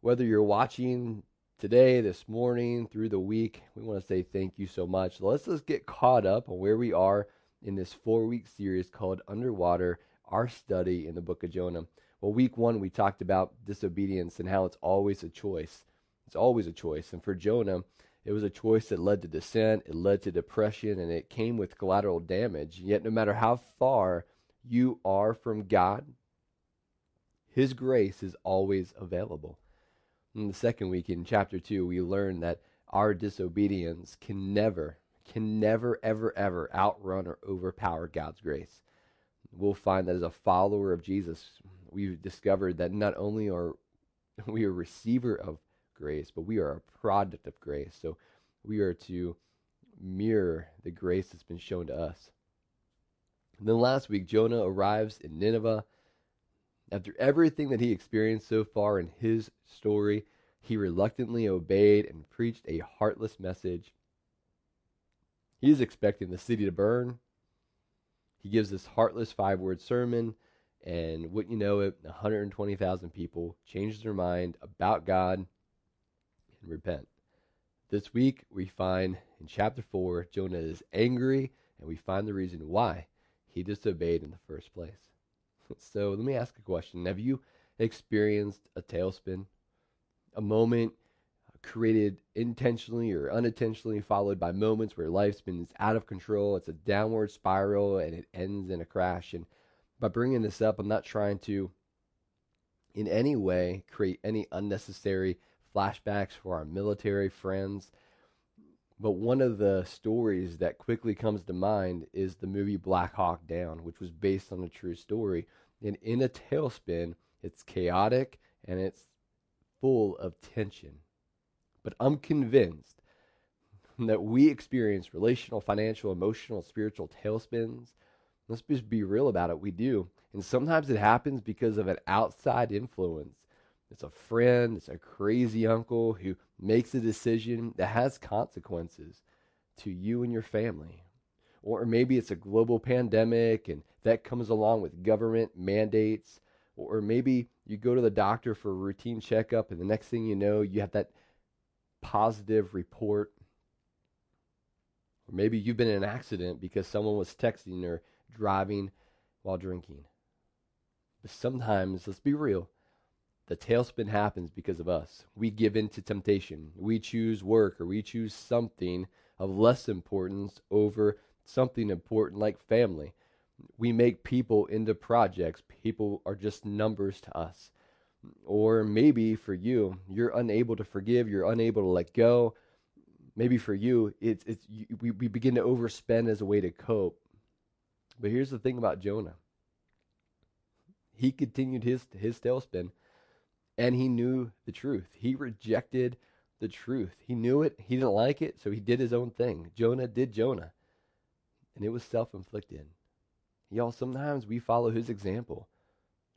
Whether you're watching today, this morning, through the week, we want to say thank you so much. Let's just get caught up on where we are in this four week series called Underwater, our study in the book of Jonah. Well, week one, we talked about disobedience and how it's always a choice. It's always a choice. And for Jonah, it was a choice that led to descent, it led to depression, and it came with collateral damage. Yet, no matter how far you are from God, His grace is always available. In the second week, in chapter 2, we learn that our disobedience can never, can never, ever, ever outrun or overpower God's grace. We'll find that as a follower of Jesus, we've discovered that not only are we a receiver of grace, but we are a product of grace. So we are to mirror the grace that's been shown to us. And then last week, Jonah arrives in Nineveh. After everything that he experienced so far in his story, he reluctantly obeyed and preached a heartless message. He is expecting the city to burn. He gives this heartless five word sermon, and wouldn't you know it, 120,000 people change their mind about God and repent. This week, we find in chapter 4, Jonah is angry, and we find the reason why he disobeyed in the first place. So let me ask a question Have you experienced a tailspin? A moment created intentionally or unintentionally, followed by moments where life spins out of control. It's a downward spiral and it ends in a crash. And by bringing this up, I'm not trying to in any way create any unnecessary flashbacks for our military friends. But one of the stories that quickly comes to mind is the movie Black Hawk Down, which was based on a true story. And in a tailspin, it's chaotic and it's full of tension. But I'm convinced that we experience relational, financial, emotional, spiritual tailspins. Let's just be real about it. We do. And sometimes it happens because of an outside influence it's a friend, it's a crazy uncle who makes a decision that has consequences to you and your family. Or maybe it's a global pandemic and that comes along with government mandates. Or maybe you go to the doctor for a routine checkup and the next thing you know, you have that positive report. Or maybe you've been in an accident because someone was texting or driving while drinking. But sometimes, let's be real, the tailspin happens because of us. We give in to temptation. We choose work or we choose something of less importance over something important like family. We make people into projects. People are just numbers to us. Or maybe for you, you're unable to forgive, you're unable to let go. Maybe for you, it's, it's we, we begin to overspend as a way to cope. But here's the thing about Jonah. He continued his his tailspin and he knew the truth. He rejected the truth. He knew it. He didn't like it, so he did his own thing. Jonah did Jonah, and it was self inflicted. Y'all, sometimes we follow his example.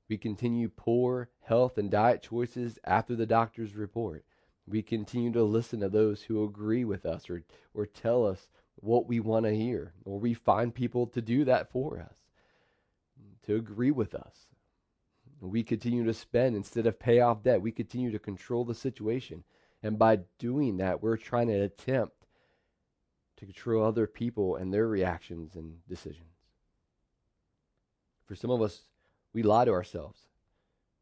We continue poor health and diet choices after the doctor's report. We continue to listen to those who agree with us or, or tell us what we want to hear. Or we find people to do that for us, to agree with us. We continue to spend instead of pay off debt. We continue to control the situation. And by doing that, we're trying to attempt to control other people and their reactions and decisions. For some of us, we lie to ourselves.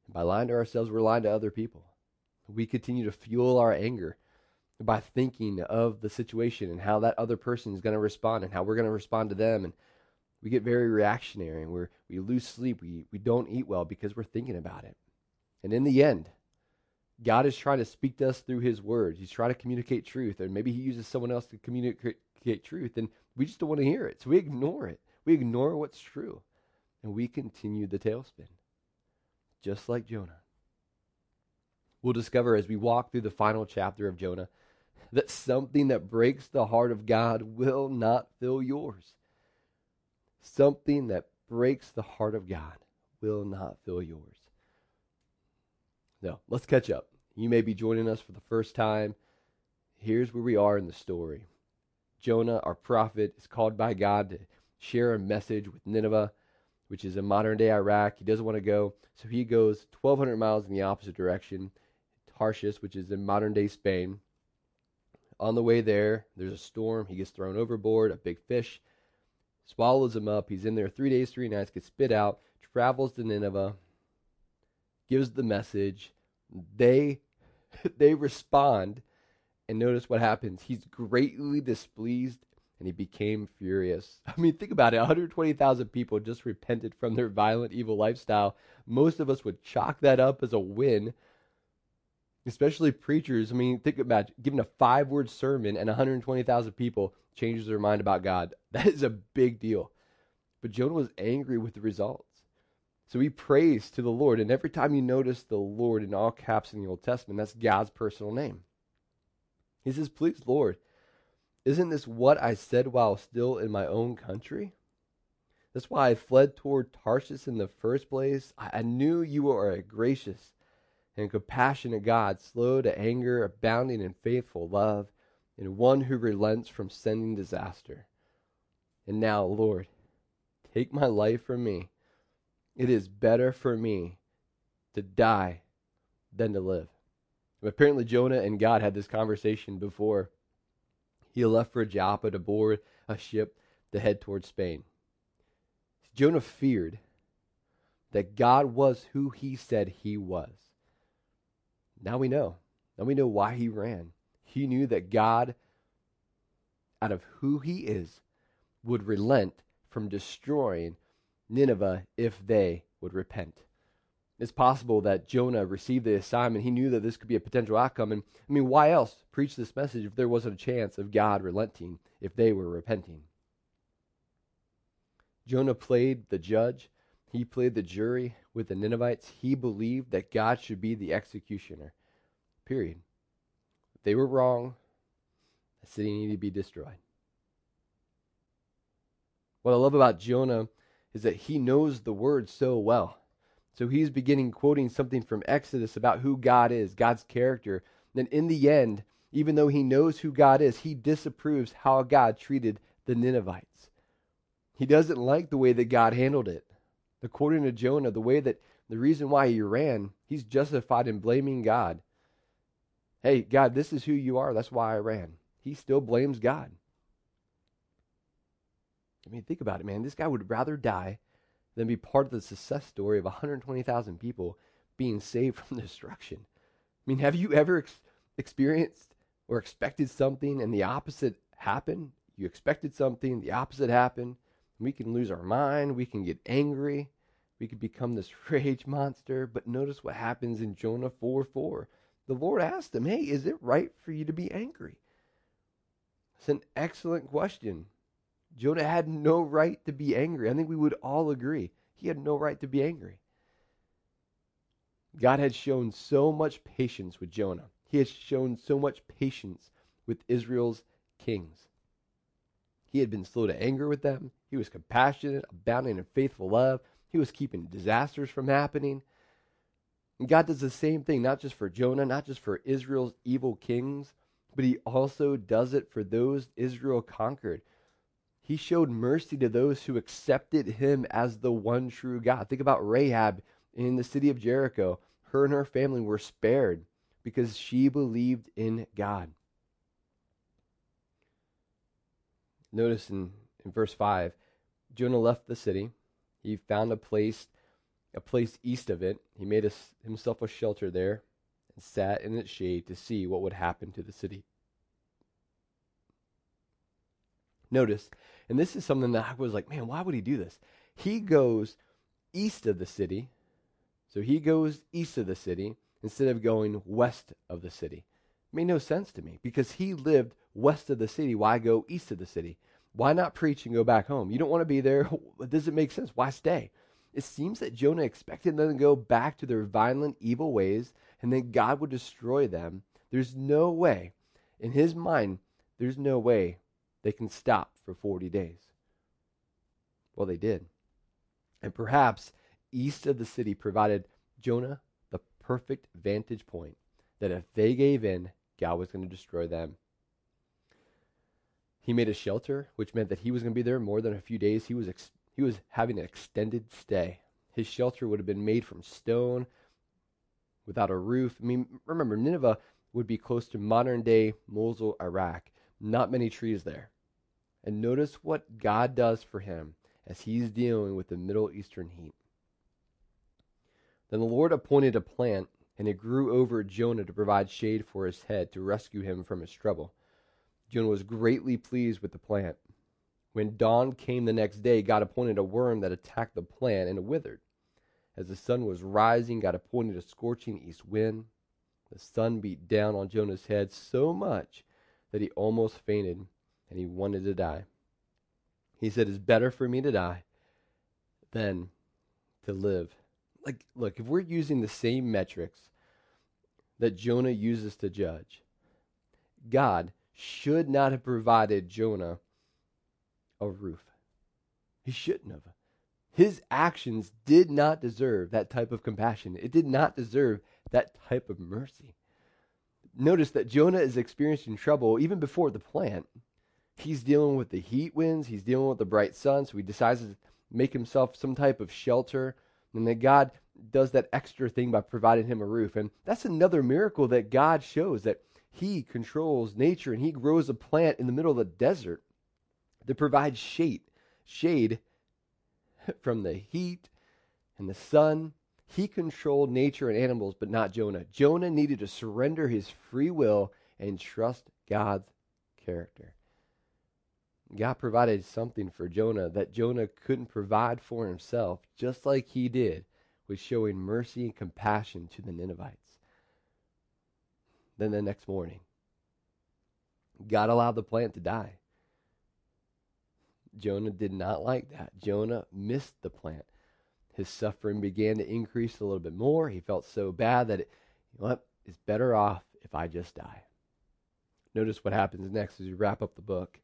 And by lying to ourselves, we're lying to other people. We continue to fuel our anger by thinking of the situation and how that other person is going to respond and how we're going to respond to them and we get very reactionary and we we lose sleep. We, we don't eat well because we're thinking about it. And in the end, God is trying to speak to us through His words. He's trying to communicate truth, and maybe He uses someone else to communicate truth, and we just don't want to hear it. So we ignore it. We ignore what's true, and we continue the tailspin, just like Jonah. We'll discover as we walk through the final chapter of Jonah that something that breaks the heart of God will not fill yours. Something that breaks the heart of God will not fill yours. Now, let's catch up. You may be joining us for the first time. Here's where we are in the story. Jonah, our prophet, is called by God to share a message with Nineveh, which is in modern day Iraq. He doesn't want to go, so he goes 1,200 miles in the opposite direction, Tarshish, which is in modern day Spain. On the way there, there's a storm. He gets thrown overboard. A big fish swallows him up. He's in there three days, three nights, gets spit out, travels to Nineveh, gives the message. They they respond, and notice what happens. He's greatly displeased and he became furious. I mean, think about it 120,000 people just repented from their violent, evil lifestyle. Most of us would chalk that up as a win, especially preachers. I mean, think about giving a five word sermon and 120,000 people changes their mind about God. That is a big deal. But Jonah was angry with the results. So he prays to the Lord. And every time you notice the Lord in all caps in the Old Testament, that's God's personal name. He says, Please, Lord, isn't this what I said while still in my own country? That's why I fled toward Tarshish in the first place. I knew you are a gracious and compassionate God, slow to anger, abounding in faithful love, and one who relents from sending disaster. And now, Lord, take my life from me. It is better for me to die than to live. Apparently, Jonah and God had this conversation before he left for Joppa to board a ship to head towards Spain. Jonah feared that God was who he said he was. Now we know. Now we know why he ran. He knew that God, out of who he is, would relent from destroying Nineveh if they would repent it's possible that Jonah received the assignment. He knew that this could be a potential outcome. And I mean, why else preach this message if there wasn't a chance of God relenting if they were repenting? Jonah played the judge, he played the jury with the Ninevites. He believed that God should be the executioner. Period. They were wrong, the city needed to be destroyed. What I love about Jonah is that he knows the word so well. So he's beginning quoting something from Exodus about who God is, God's character. Then in the end, even though he knows who God is, he disapproves how God treated the Ninevites. He doesn't like the way that God handled it. According to Jonah, the way that the reason why he ran, he's justified in blaming God. Hey, God, this is who you are. That's why I ran. He still blames God. I mean, think about it, man. This guy would rather die than be part of the success story of 120,000 people being saved from destruction. I mean, have you ever ex- experienced or expected something and the opposite happened? You expected something, the opposite happened. We can lose our mind, we can get angry, we could become this rage monster. But notice what happens in Jonah 4 4. The Lord asked him, Hey, is it right for you to be angry? It's an excellent question. Jonah had no right to be angry. I think we would all agree. He had no right to be angry. God had shown so much patience with Jonah. He had shown so much patience with Israel's kings. He had been slow to anger with them. He was compassionate, abounding in faithful love. He was keeping disasters from happening. And God does the same thing, not just for Jonah, not just for Israel's evil kings, but he also does it for those Israel conquered. He showed mercy to those who accepted him as the one true God. Think about Rahab in the city of Jericho. Her and her family were spared because she believed in God. Notice in, in verse 5, Jonah left the city. He found a place, a place east of it. He made a, himself a shelter there and sat in its shade to see what would happen to the city. Notice, and this is something that I was like, man, why would he do this? He goes east of the city. So he goes east of the city instead of going west of the city. It made no sense to me because he lived west of the city. Why go east of the city? Why not preach and go back home? You don't want to be there. Does it make sense? Why stay? It seems that Jonah expected them to go back to their violent, evil ways and then God would destroy them. There's no way, in his mind, there's no way they can stop for 40 days. Well, they did. And perhaps east of the city provided Jonah the perfect vantage point that if they gave in, God was going to destroy them. He made a shelter, which meant that he was going to be there more than a few days. He was ex- he was having an extended stay. His shelter would have been made from stone without a roof. I mean, remember, Nineveh would be close to modern day Mosul, Iraq. Not many trees there. And notice what God does for him as he's dealing with the Middle Eastern heat. Then the Lord appointed a plant, and it grew over Jonah to provide shade for his head to rescue him from his trouble. Jonah was greatly pleased with the plant. When dawn came the next day, God appointed a worm that attacked the plant and it withered. As the sun was rising, God appointed a scorching east wind. The sun beat down on Jonah's head so much that he almost fainted and he wanted to die. He said, It's better for me to die than to live. Like, look, if we're using the same metrics that Jonah uses to judge, God should not have provided Jonah a roof. He shouldn't have. His actions did not deserve that type of compassion. It did not deserve that type of mercy. Notice that Jonah is experiencing trouble even before the plant. He's dealing with the heat winds, he's dealing with the bright sun, so he decides to make himself some type of shelter. And then God does that extra thing by providing him a roof. And that's another miracle that God shows that he controls nature and he grows a plant in the middle of the desert that provides shade, shade from the heat and the sun. He controlled nature and animals, but not Jonah. Jonah needed to surrender his free will and trust God's character. God provided something for Jonah that Jonah couldn't provide for himself, just like he did with showing mercy and compassion to the Ninevites. Then the next morning, God allowed the plant to die. Jonah did not like that. Jonah missed the plant. His suffering began to increase a little bit more. He felt so bad that it, you know it's better off if I just die. Notice what happens next as we wrap up the book.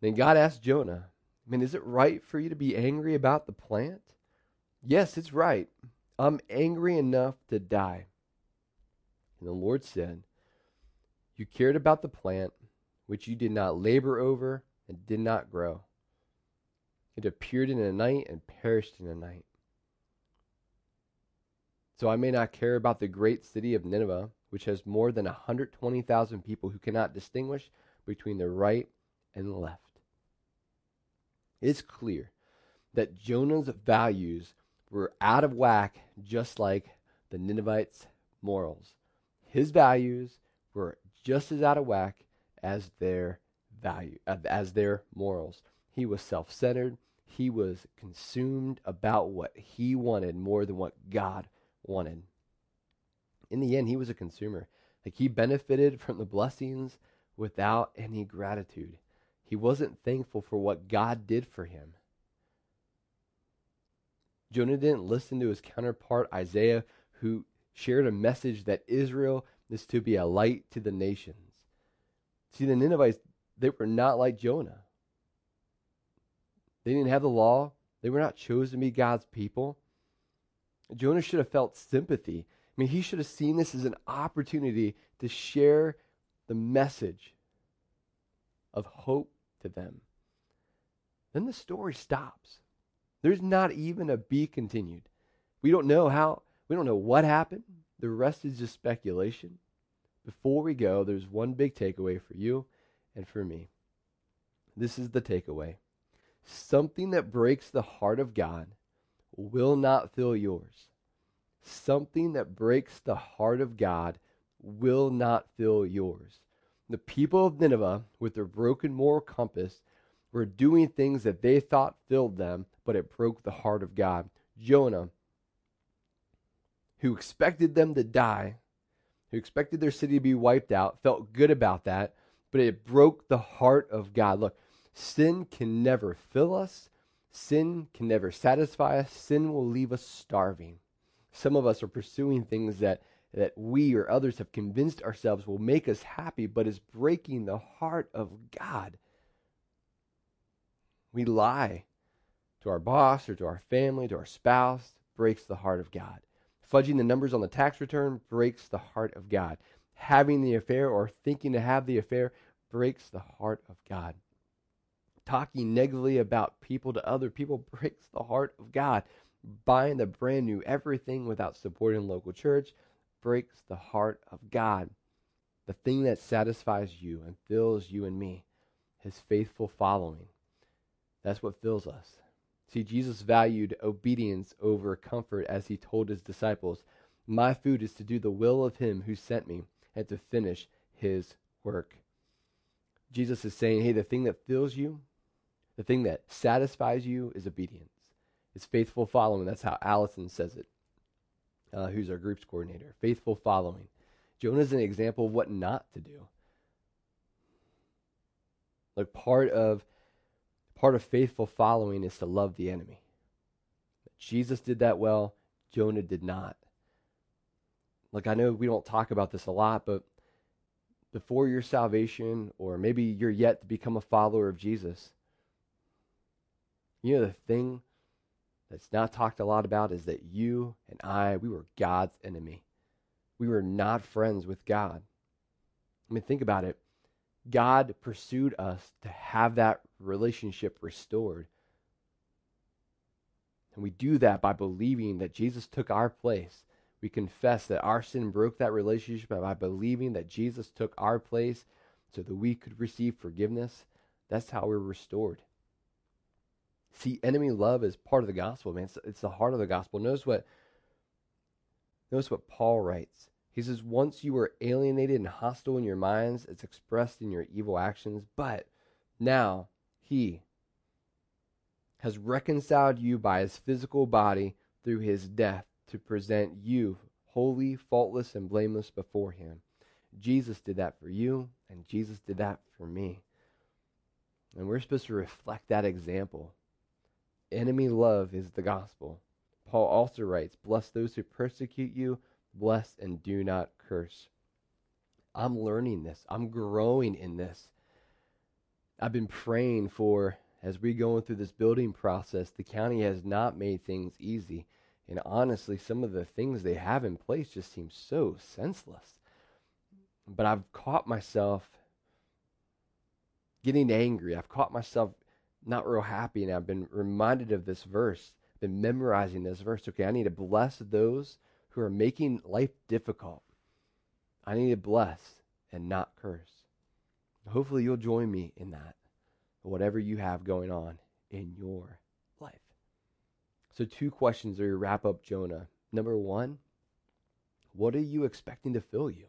Then God asked Jonah, I mean, is it right for you to be angry about the plant? Yes, it's right. I'm angry enough to die. And the Lord said, You cared about the plant, which you did not labor over and did not grow. It appeared in a night and perished in a night. So I may not care about the great city of Nineveh, which has more than 120,000 people who cannot distinguish between the right and the left. It's clear that Jonah's values were out of whack, just like the Ninevites' morals. His values were just as out of whack as their value uh, as their morals. He was self-centered. He was consumed about what he wanted more than what God wanted. In the end, he was a consumer. Like he benefited from the blessings without any gratitude. He wasn't thankful for what God did for him. Jonah didn't listen to his counterpart Isaiah, who shared a message that Israel is to be a light to the nations. See, the Ninevites, they were not like Jonah. They didn't have the law, they were not chosen to be God's people. Jonah should have felt sympathy. I mean, he should have seen this as an opportunity to share the message of hope to them. Then the story stops. There's not even a be continued. We don't know how, we don't know what happened. The rest is just speculation. Before we go, there's one big takeaway for you and for me. This is the takeaway something that breaks the heart of God will not fill yours. Something that breaks the heart of God will not fill yours. The people of Nineveh, with their broken moral compass, were doing things that they thought filled them, but it broke the heart of God. Jonah, who expected them to die, who expected their city to be wiped out, felt good about that, but it broke the heart of God. Look, sin can never fill us, sin can never satisfy us, sin will leave us starving. Some of us are pursuing things that, that we or others have convinced ourselves will make us happy, but is breaking the heart of God. We lie to our boss or to our family, to our spouse, breaks the heart of God. Fudging the numbers on the tax return breaks the heart of God. Having the affair or thinking to have the affair breaks the heart of God. Talking negatively about people to other people breaks the heart of God. Buying the brand new everything without supporting local church breaks the heart of God. The thing that satisfies you and fills you and me, his faithful following. That's what fills us. See, Jesus valued obedience over comfort as he told his disciples, My food is to do the will of him who sent me and to finish his work. Jesus is saying, hey, the thing that fills you, the thing that satisfies you is obedience. It's faithful following. That's how Allison says it, uh, who's our groups coordinator. Faithful following. Jonah is an example of what not to do. Like part of part of faithful following is to love the enemy. Jesus did that well, Jonah did not. Like I know we don't talk about this a lot, but before your salvation, or maybe you're yet to become a follower of Jesus, you know the thing that's not talked a lot about is that you and I, we were God's enemy. We were not friends with God. I mean, think about it. God pursued us to have that relationship restored. And we do that by believing that Jesus took our place. We confess that our sin broke that relationship by believing that Jesus took our place so that we could receive forgiveness. That's how we're restored. See, enemy love is part of the gospel, man. It's, it's the heart of the gospel. Notice what notice what Paul writes. He says, Once you were alienated and hostile in your minds, it's expressed in your evil actions, but now he has reconciled you by his physical body through his death to present you holy, faultless, and blameless before him. Jesus did that for you, and Jesus did that for me. And we're supposed to reflect that example enemy love is the gospel. Paul also writes, Bless those who persecute you, bless and do not curse. I'm learning this, I'm growing in this. I've been praying for, as we going through this building process, the county has not made things easy. And honestly, some of the things they have in place just seem so senseless. But I've caught myself getting angry. I've caught myself not real happy, and I've been reminded of this verse, been memorizing this verse. Okay, I need to bless those who are making life difficult. I need to bless and not curse. Hopefully, you'll join me in that, whatever you have going on in your life. So, two questions are your wrap up Jonah. Number one, what are you expecting to fill you?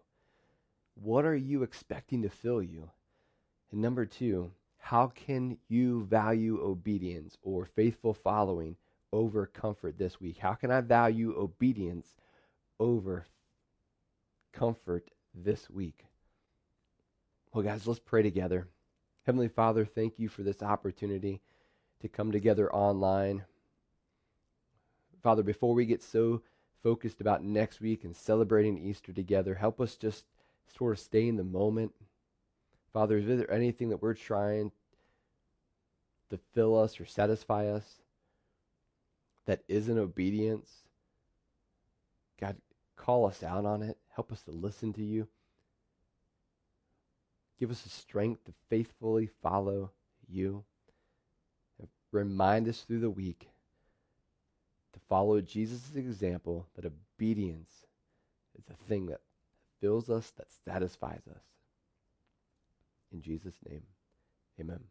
What are you expecting to fill you? And number two, how can you value obedience or faithful following over comfort this week? How can I value obedience over comfort this week? Well, guys, let's pray together. Heavenly Father, thank you for this opportunity to come together online. Father, before we get so focused about next week and celebrating Easter together, help us just sort of stay in the moment. Father, is there anything that we're trying to fill us or satisfy us that isn't obedience? Call us out on it. Help us to listen to you. Give us the strength to faithfully follow you. Remind us through the week to follow Jesus' example that obedience is the thing that fills us, that satisfies us. In Jesus' name, amen.